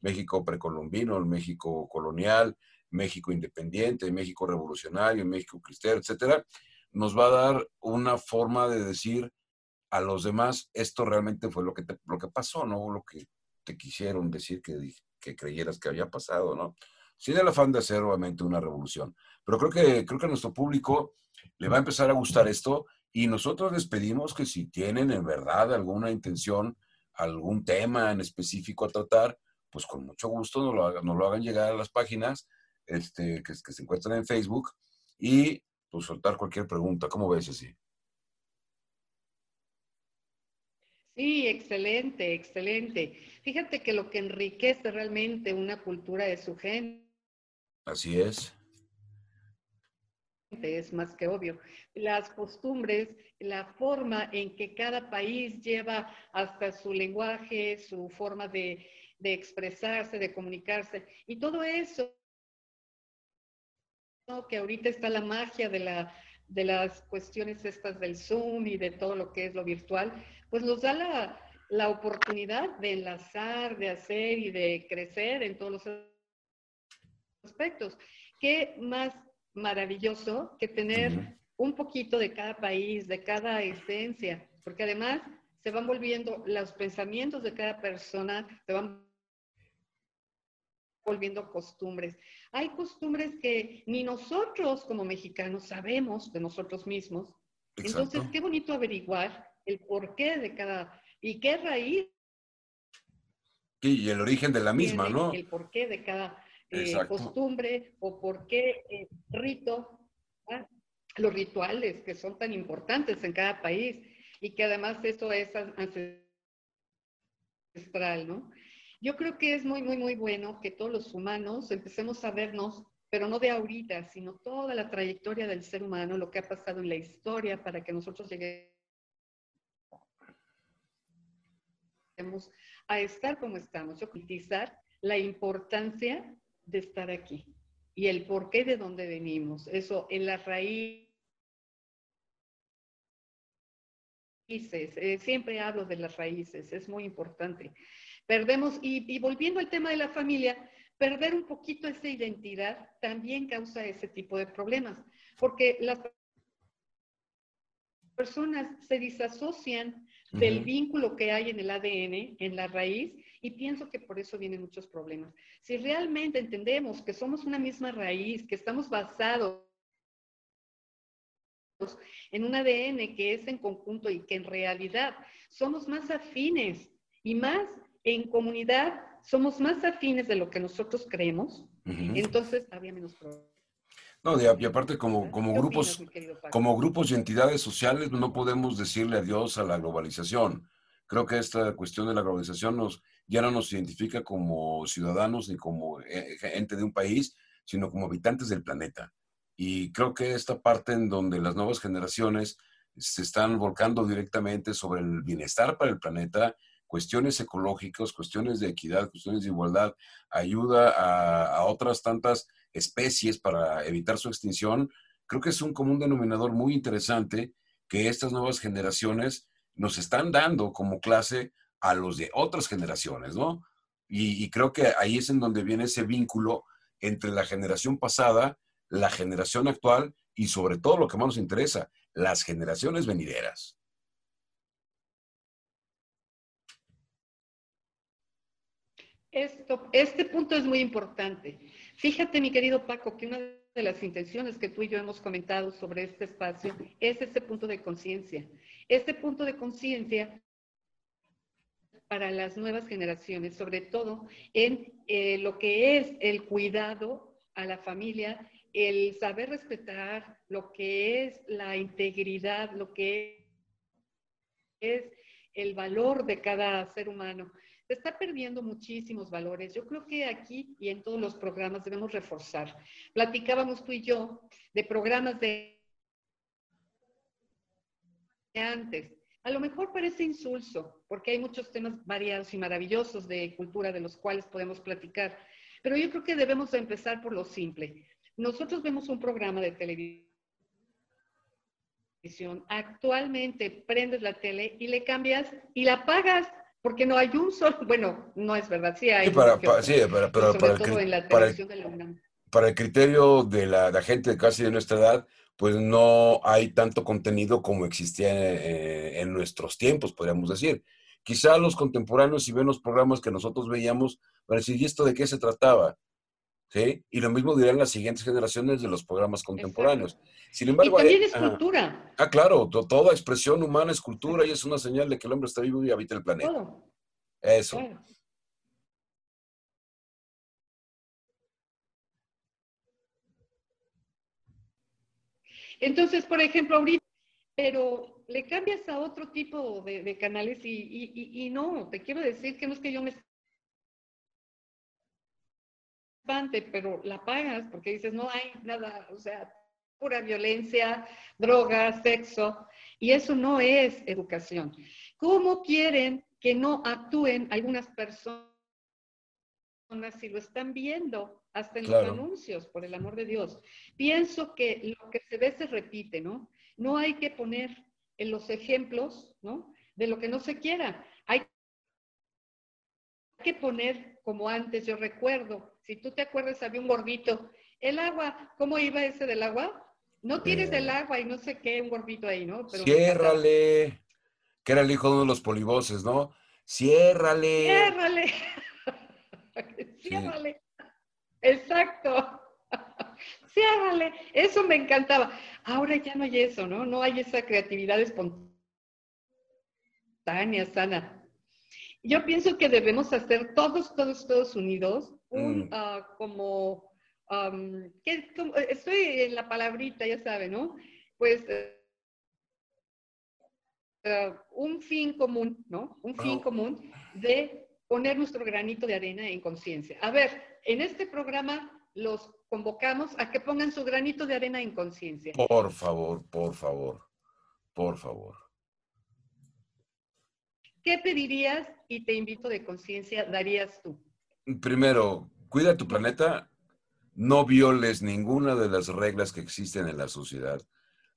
México precolombino, el México colonial, México independiente, México revolucionario, México cristiano, etcétera, nos va a dar una forma de decir a los demás, esto realmente fue lo que, lo que pasó, no lo que te quisieron decir que, que creyeras que había pasado, ¿no? sin el afán de hacer obviamente una revolución. Pero creo que, creo que nuestro público le va a empezar a gustar esto y nosotros les pedimos que si tienen en verdad alguna intención, algún tema en específico a tratar, pues con mucho gusto nos lo hagan, lo hagan llegar a las páginas este, que, que se encuentran en Facebook y pues soltar cualquier pregunta. ¿Cómo ves así? Sí, excelente, excelente. Fíjate que lo que enriquece realmente una cultura de su gente Así es. Es más que obvio. Las costumbres, la forma en que cada país lleva hasta su lenguaje, su forma de, expresarse, de comunicarse, y todo eso, que ahorita está la magia de, la, de las cuestiones estas del Zoom y de todo lo que es lo virtual, pues nos da la, la oportunidad de enlazar, de hacer y de crecer en todos los aspectos. ¿Qué más maravilloso que tener un poquito de cada país, de cada esencia? Porque además se van volviendo los pensamientos de cada persona, se van volviendo costumbres. Hay costumbres que ni nosotros como mexicanos sabemos de nosotros mismos. Entonces, qué bonito averiguar el porqué de cada y qué raíz. y el origen de la misma, ¿no? El porqué de cada eh, costumbre o por qué eh, rito, los rituales que son tan importantes en cada país y que además eso es ancestral, ¿no? Yo creo que es muy, muy, muy bueno que todos los humanos empecemos a vernos, pero no de ahorita, sino toda la trayectoria del ser humano, lo que ha pasado en la historia para que nosotros lleguemos a estar como estamos, yo utilizar la importancia de estar aquí y el porqué de dónde venimos. Eso en las raíces. Eh, siempre hablo de las raíces, es muy importante. Perdemos, y, y volviendo al tema de la familia, perder un poquito esa identidad también causa ese tipo de problemas, porque las personas se disasocian del vínculo que hay en el ADN, en la raíz, y pienso que por eso vienen muchos problemas. Si realmente entendemos que somos una misma raíz, que estamos basados en un ADN que es en conjunto y que en realidad somos más afines y más en comunidad, somos más afines de lo que nosotros creemos, entonces había menos problemas. No, y aparte como, como grupos, como grupos y entidades sociales no podemos decirle adiós a la globalización. Creo que esta cuestión de la globalización nos, ya no nos identifica como ciudadanos ni como eh, gente de un país, sino como habitantes del planeta. Y creo que esta parte en donde las nuevas generaciones se están volcando directamente sobre el bienestar para el planeta, cuestiones ecológicas, cuestiones de equidad, cuestiones de igualdad, ayuda a, otras tantas especies para evitar su extinción, creo que es un común denominador muy interesante que estas nuevas generaciones nos están dando como clase a los de otras generaciones, ¿no? Y, creo que ahí es en donde viene ese vínculo entre la generación pasada, la generación actual y sobre todo lo que más nos interesa, las generaciones venideras. Este punto es muy importante. Fíjate, mi querido Paco, que una de las intenciones que tú y yo hemos comentado sobre este espacio es este punto de conciencia. Este punto de conciencia para las nuevas generaciones, sobre todo en eh, lo que es el cuidado a la familia, el saber respetar lo que es la integridad, lo que es el valor de cada ser humano se está perdiendo muchísimos valores. Yo creo que aquí y en todos los programas debemos reforzar. Platicábamos tú y yo de programas de antes. A lo mejor parece insulso, porque hay muchos temas variados y maravillosos de cultura de los cuales podemos platicar, pero yo creo que debemos empezar por lo simple. Nosotros vemos un programa de televisión. Actualmente prendes la tele y le cambias y la pagas porque no hay un solo, [laughs] bueno, no es verdad, sí hay. Sí, para, sí, para, para, el, para, el, criterio de la, gente casi de nuestra edad, pues no hay tanto contenido como existía eh, en, nuestros tiempos, podríamos decir. Quizá los contemporáneos, si ven los programas que nosotros veíamos, van a decir, ¿y esto de qué se trataba? ¿Sí? Y lo mismo dirán las siguientes generaciones de los programas contemporáneos. Sin embargo, y también es cultura. Ah, claro, toda expresión humana es cultura y es una señal de que el hombre está vivo y habita el planeta. Eso. Entonces, por ejemplo, ahorita, pero le cambias a otro tipo de, canales y, y, no, te quiero decir que no es que yo me pero la pagas porque dices, no hay nada, o sea, pura violencia, drogas, sexo, y eso no es educación. ¿Cómo quieren que no actúen algunas personas si lo están viendo hasta en los anuncios, por el amor de Dios? Pienso que lo que se ve se repite, ¿no? No hay que poner en los ejemplos, ¿no? De lo que no se quiera. Hay que poner como antes, yo recuerdo, si tú te acuerdas, había un gordito. El agua, ¿cómo iba ese del agua? No tienes el agua y no sé qué, un gordito ahí, ¿no? Pero ciérrale. Que era el hijo de uno de los polivoces, ¿no? Ciérrale. Ciérrale. [laughs] ciérrale. Exacto. [laughs] ciérrale. Eso me encantaba. Ahora ya no hay eso, ¿no? No hay esa creatividad espontánea, sana. Yo pienso que debemos hacer todos, todos, todos unidos un mm. ah, como, estoy en la palabrita, ya sabe, ¿no? Pues eh, un fin común, ¿no? Un fin común de poner nuestro granito de arena en conciencia. A ver, en este programa los convocamos a que pongan su granito de arena en conciencia. Por favor, por favor, por favor. ¿Qué pedirías y te invito de conciencia darías tú? Primero, cuida tu planeta, no violes ninguna de las reglas que existen en la sociedad,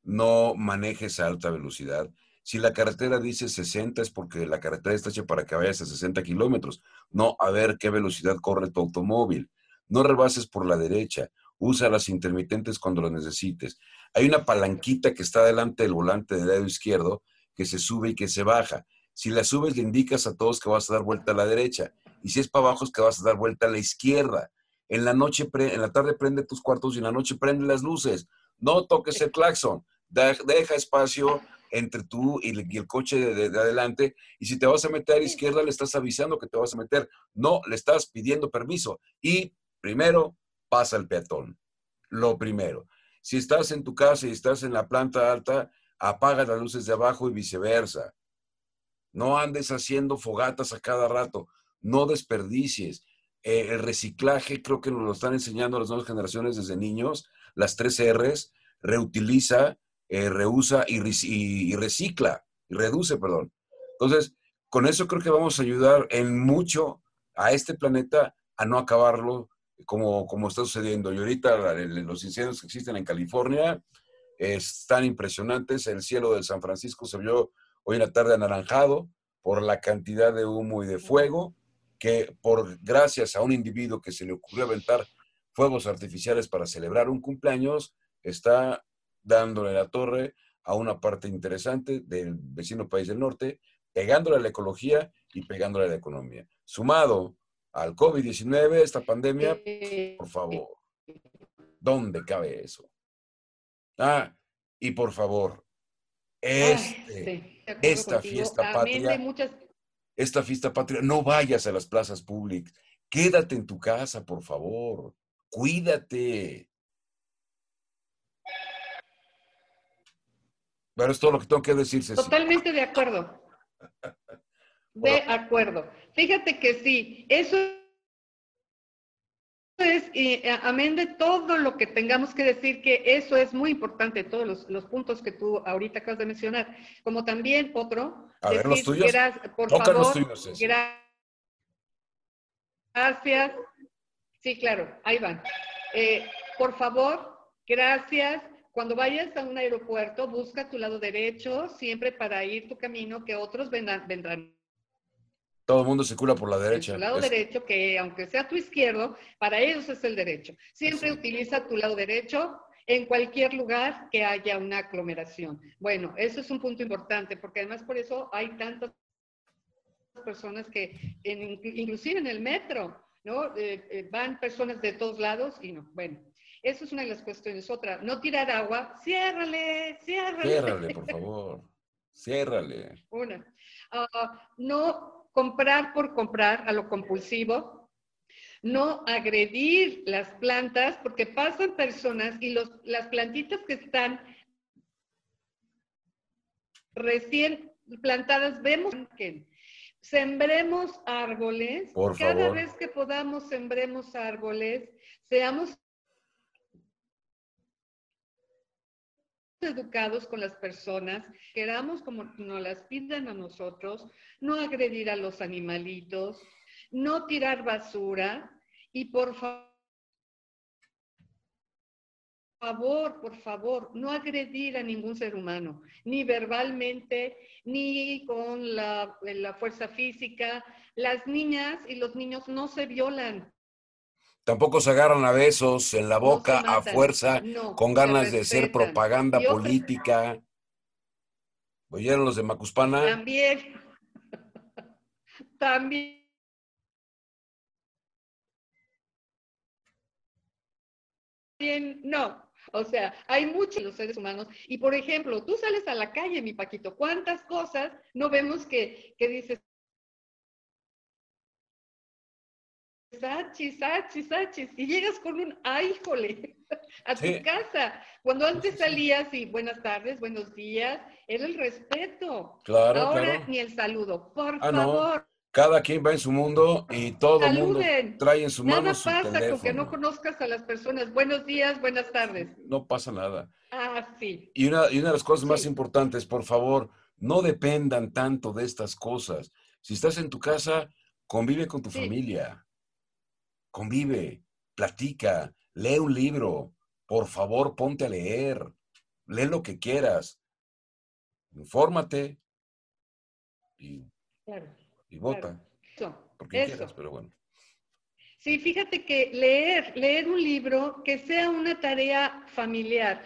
no manejes a alta velocidad. Si la carretera dice 60 es porque la carretera está hecha para que vayas a 60 kilómetros, no a ver qué velocidad corre tu automóvil. No rebases por la derecha, usa las intermitentes cuando lo necesites. Hay una palanquita que está delante del volante del lado izquierdo que se sube y que se baja. Si la subes, le indicas a todos que vas a dar vuelta a la derecha. Y si es para abajo, es que vas a dar vuelta a la izquierda. En la noche, en la tarde prende tus cuartos y en la noche prende las luces. No toques el claxon. Deja espacio entre tú y el, coche de, adelante. Y si te vas a meter a la izquierda, le estás avisando que te vas a meter. No, le estás pidiendo permiso. Y primero, pasa el peatón. lo primero. Si estás en tu casa y estás en la planta alta, apaga las luces de abajo y viceversa. No andes haciendo fogatas a cada rato, no desperdicies. Eh, el reciclaje creo que nos lo están enseñando las nuevas generaciones desde niños, las tres R's, reutiliza, eh, reusa y, recicla, reduce, perdón. Entonces, con eso creo que vamos a ayudar en mucho a este planeta a no acabarlo como, como está sucediendo. Y ahorita los incendios que existen en California están impresionantes. El cielo de San Francisco se vio hoy en la tarde anaranjado por la cantidad de humo y de fuego que por gracias a un individuo que se le ocurrió aventar fuegos artificiales para celebrar un cumpleaños, está dándole la torre a una parte interesante del vecino país del norte, pegándole a la ecología y pegándole a la economía. Sumado al COVID-19, esta pandemia, por favor, ¿dónde cabe eso? Ah, y por favor, este, esta fiesta patria, esta fiesta patria, no vayas a las plazas públicas, quédate en tu casa, por favor, cuídate. Pero es todo lo que tengo que decir, Totalmente de acuerdo. [laughs] De acuerdo. Fíjate que sí, eso es, y amén de todo lo que tengamos que decir, que eso es muy importante, todos los, puntos que tú ahorita acabas de mencionar, como también otro, A ver, los tuyos. por favor, gracias. Sí, claro, ahí van. Eh, por favor, gracias. Cuando vayas a un aeropuerto, busca tu lado derecho, siempre para ir tu camino, que otros vendrán, vendrán todo el mundo circula por la derecha. Tu lado derecho, que aunque sea tu izquierdo, para ellos es el derecho. Siempre utiliza tu lado derecho en cualquier lugar que haya una aglomeración. Bueno, eso es un punto importante, porque además por eso hay tantas personas que, inclusive en el metro, ¿no? Eh, eh, van personas de todos lados y no. Bueno, eso es una de las cuestiones. Otra, no tirar agua. Ciérrale, ciérrale. Ciérrale, por [laughs] favor. Ciérrale. Una. Ah, no comprar por comprar a lo compulsivo, no agredir las plantas, porque pasan personas y los, las plantitas que están recién plantadas, vemos que sembremos árboles, cada vez que podamos sembremos árboles, seamos educados con las personas, queramos como nos las pidan a nosotros, no agredir a los animalitos, no tirar basura y por favor, por favor, no agredir a ningún ser humano, ni verbalmente, ni con la, la fuerza física. Las niñas y los niños no se violan, Tampoco se agarran a besos en la boca a fuerza, con ganas de ser propaganda política. ¿Oyeron los de Macuspana? También. [laughs] También. No, o sea, hay muchos los seres humanos. Y por ejemplo, tú sales a la calle, mi Paquito, ¿cuántas cosas no vemos que, que dices, Sachis, achis, achis, y llegas con un, ay, híjole, [laughs] a tu casa. Cuando antes salías y buenas tardes, buenos días, era el respeto. Claro, Ahora ni el saludo, por ah, favor. Cada quien va en su mundo y todo el mundo trae en su mano nada pasa con que no conozcas a las personas. Buenos días, buenas tardes. No pasa nada. Ah, sí. Y una, y una de las cosas más importantes, por favor, no dependan tanto de estas cosas. Si estás en tu casa, convive con tu familia convive, platica, lee un libro, por favor ponte a leer, lee lo que quieras, infórmate y, vota. porque quieras, pero bueno. Sí, fíjate que leer, leer un libro que sea una tarea familiar.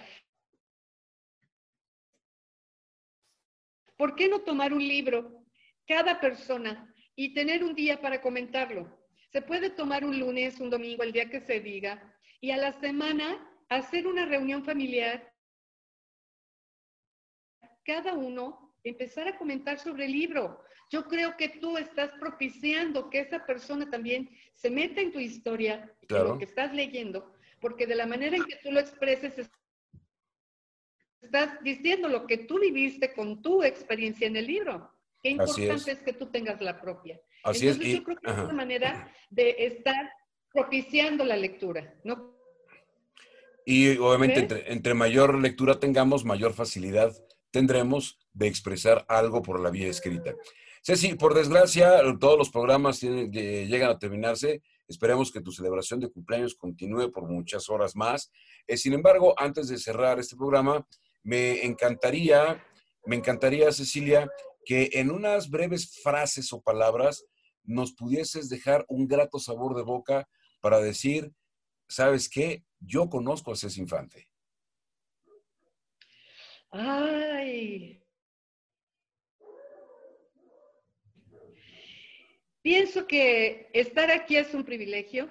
¿Por qué no tomar un libro cada persona y tener un día para comentarlo? Se puede tomar un lunes, un domingo, el día que se diga, y a la semana hacer una reunión familiar. Cada uno empezar a comentar sobre el libro. Yo creo que tú estás propiciando que esa persona también se meta en tu historia, en lo que estás leyendo, porque de la manera en que tú lo expreses, estás diciendo lo que tú viviste con tu experiencia en el libro. Qué importante es. que tú tengas la propia. Así Entonces, es. yo creo que es una manera de estar propiciando la lectura, ¿no? Y obviamente entre, mayor lectura tengamos, mayor facilidad tendremos de expresar algo por la vía escrita. Ceci, por desgracia, todos los programas llegan a terminarse. Esperemos que tu celebración de cumpleaños continúe por muchas horas más. Eh, sin embargo, antes de cerrar este programa, me encantaría, me encantaría, Cecilia, que en unas breves frases o palabras nos pudieses dejar un grato sabor de boca para decir, ¿sabes qué? Yo conozco a César Infante. Ay. Pienso que estar aquí es un privilegio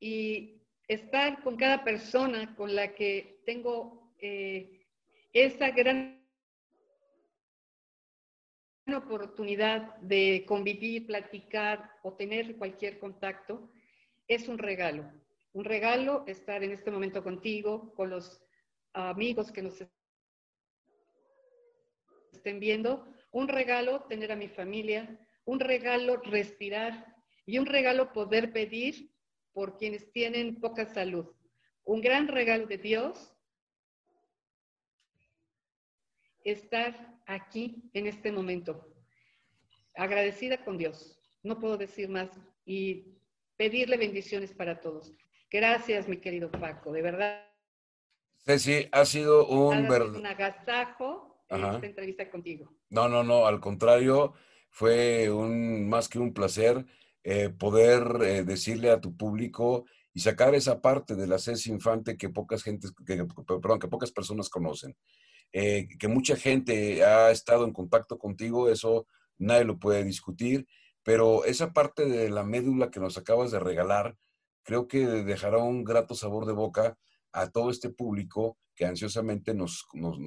y estar con cada persona con la que tengo eh, esa gran oportunidad de convivir, platicar o tener cualquier contacto es un regalo. Un regalo estar en este momento contigo, con los amigos que nos estén viendo. Un regalo tener a mi familia. Un regalo respirar. Y un regalo poder pedir por quienes tienen poca salud. Un gran regalo de Dios estar aquí en este momento. Agradecida con Dios. No puedo decir más. Y pedirle bendiciones para todos. Gracias, mi querido Paco, de verdad. Ceci, ha sido un verdadero... Un esta entrevista contigo. No, no, no, al contrario, fue un más que un placer eh, poder eh, decirle a tu público y sacar esa parte de la Ceci Infante que pocas gentes, que, perdón, que pocas personas conocen. Eh, que mucha gente ha estado en contacto contigo, eso nadie lo puede discutir pero esa parte de la médula que nos acabas de regalar, creo que dejará un grato sabor de boca a todo este público que ansiosamente nos, nos,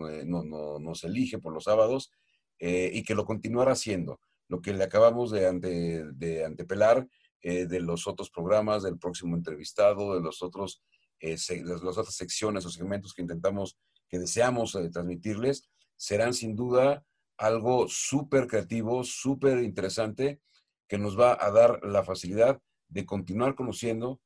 eh, elige por los sábados eh, y que lo continuará haciendo. Lo que le acabamos de, de antepelar eh, de los otros programas, del próximo entrevistado, de los otros, las otras secciones o segmentos que intentamos, que deseamos transmitirles, serán sin duda algo súper creativo, súper interesante que nos va a dar la facilidad de continuar conociendo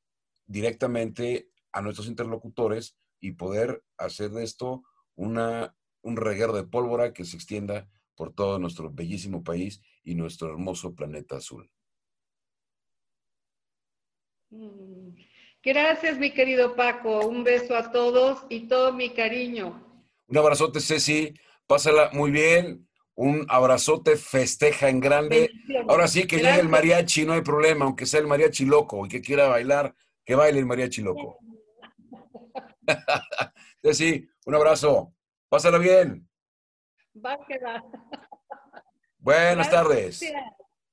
directamente a nuestros interlocutores y poder hacer de esto una, un reguero de pólvora que se extienda por todo nuestro bellísimo país y nuestro hermoso planeta azul. Mm. Gracias, mi querido Paco. Un beso a todos y todo mi cariño. Un abrazote, Ceci. Pásala muy bien un abrazote, festeja en grande. Ahora sí que llegue el mariachi, no hay problema, aunque sea el mariachi loco y que quiera bailar, que baile el mariachi loco. Sí, un abrazo. Pásala bien. Va que va. Buenas tardes.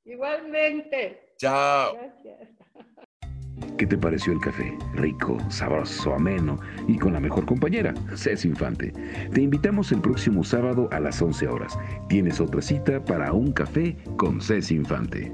Igualmente. Chao. Gracias. ¿Qué te pareció el café? Rico, sabroso, ameno y con la mejor compañera, Cés Infante. Te invitamos el próximo sábado a las 11 horas. Tienes otra cita para un café con Cés Infante.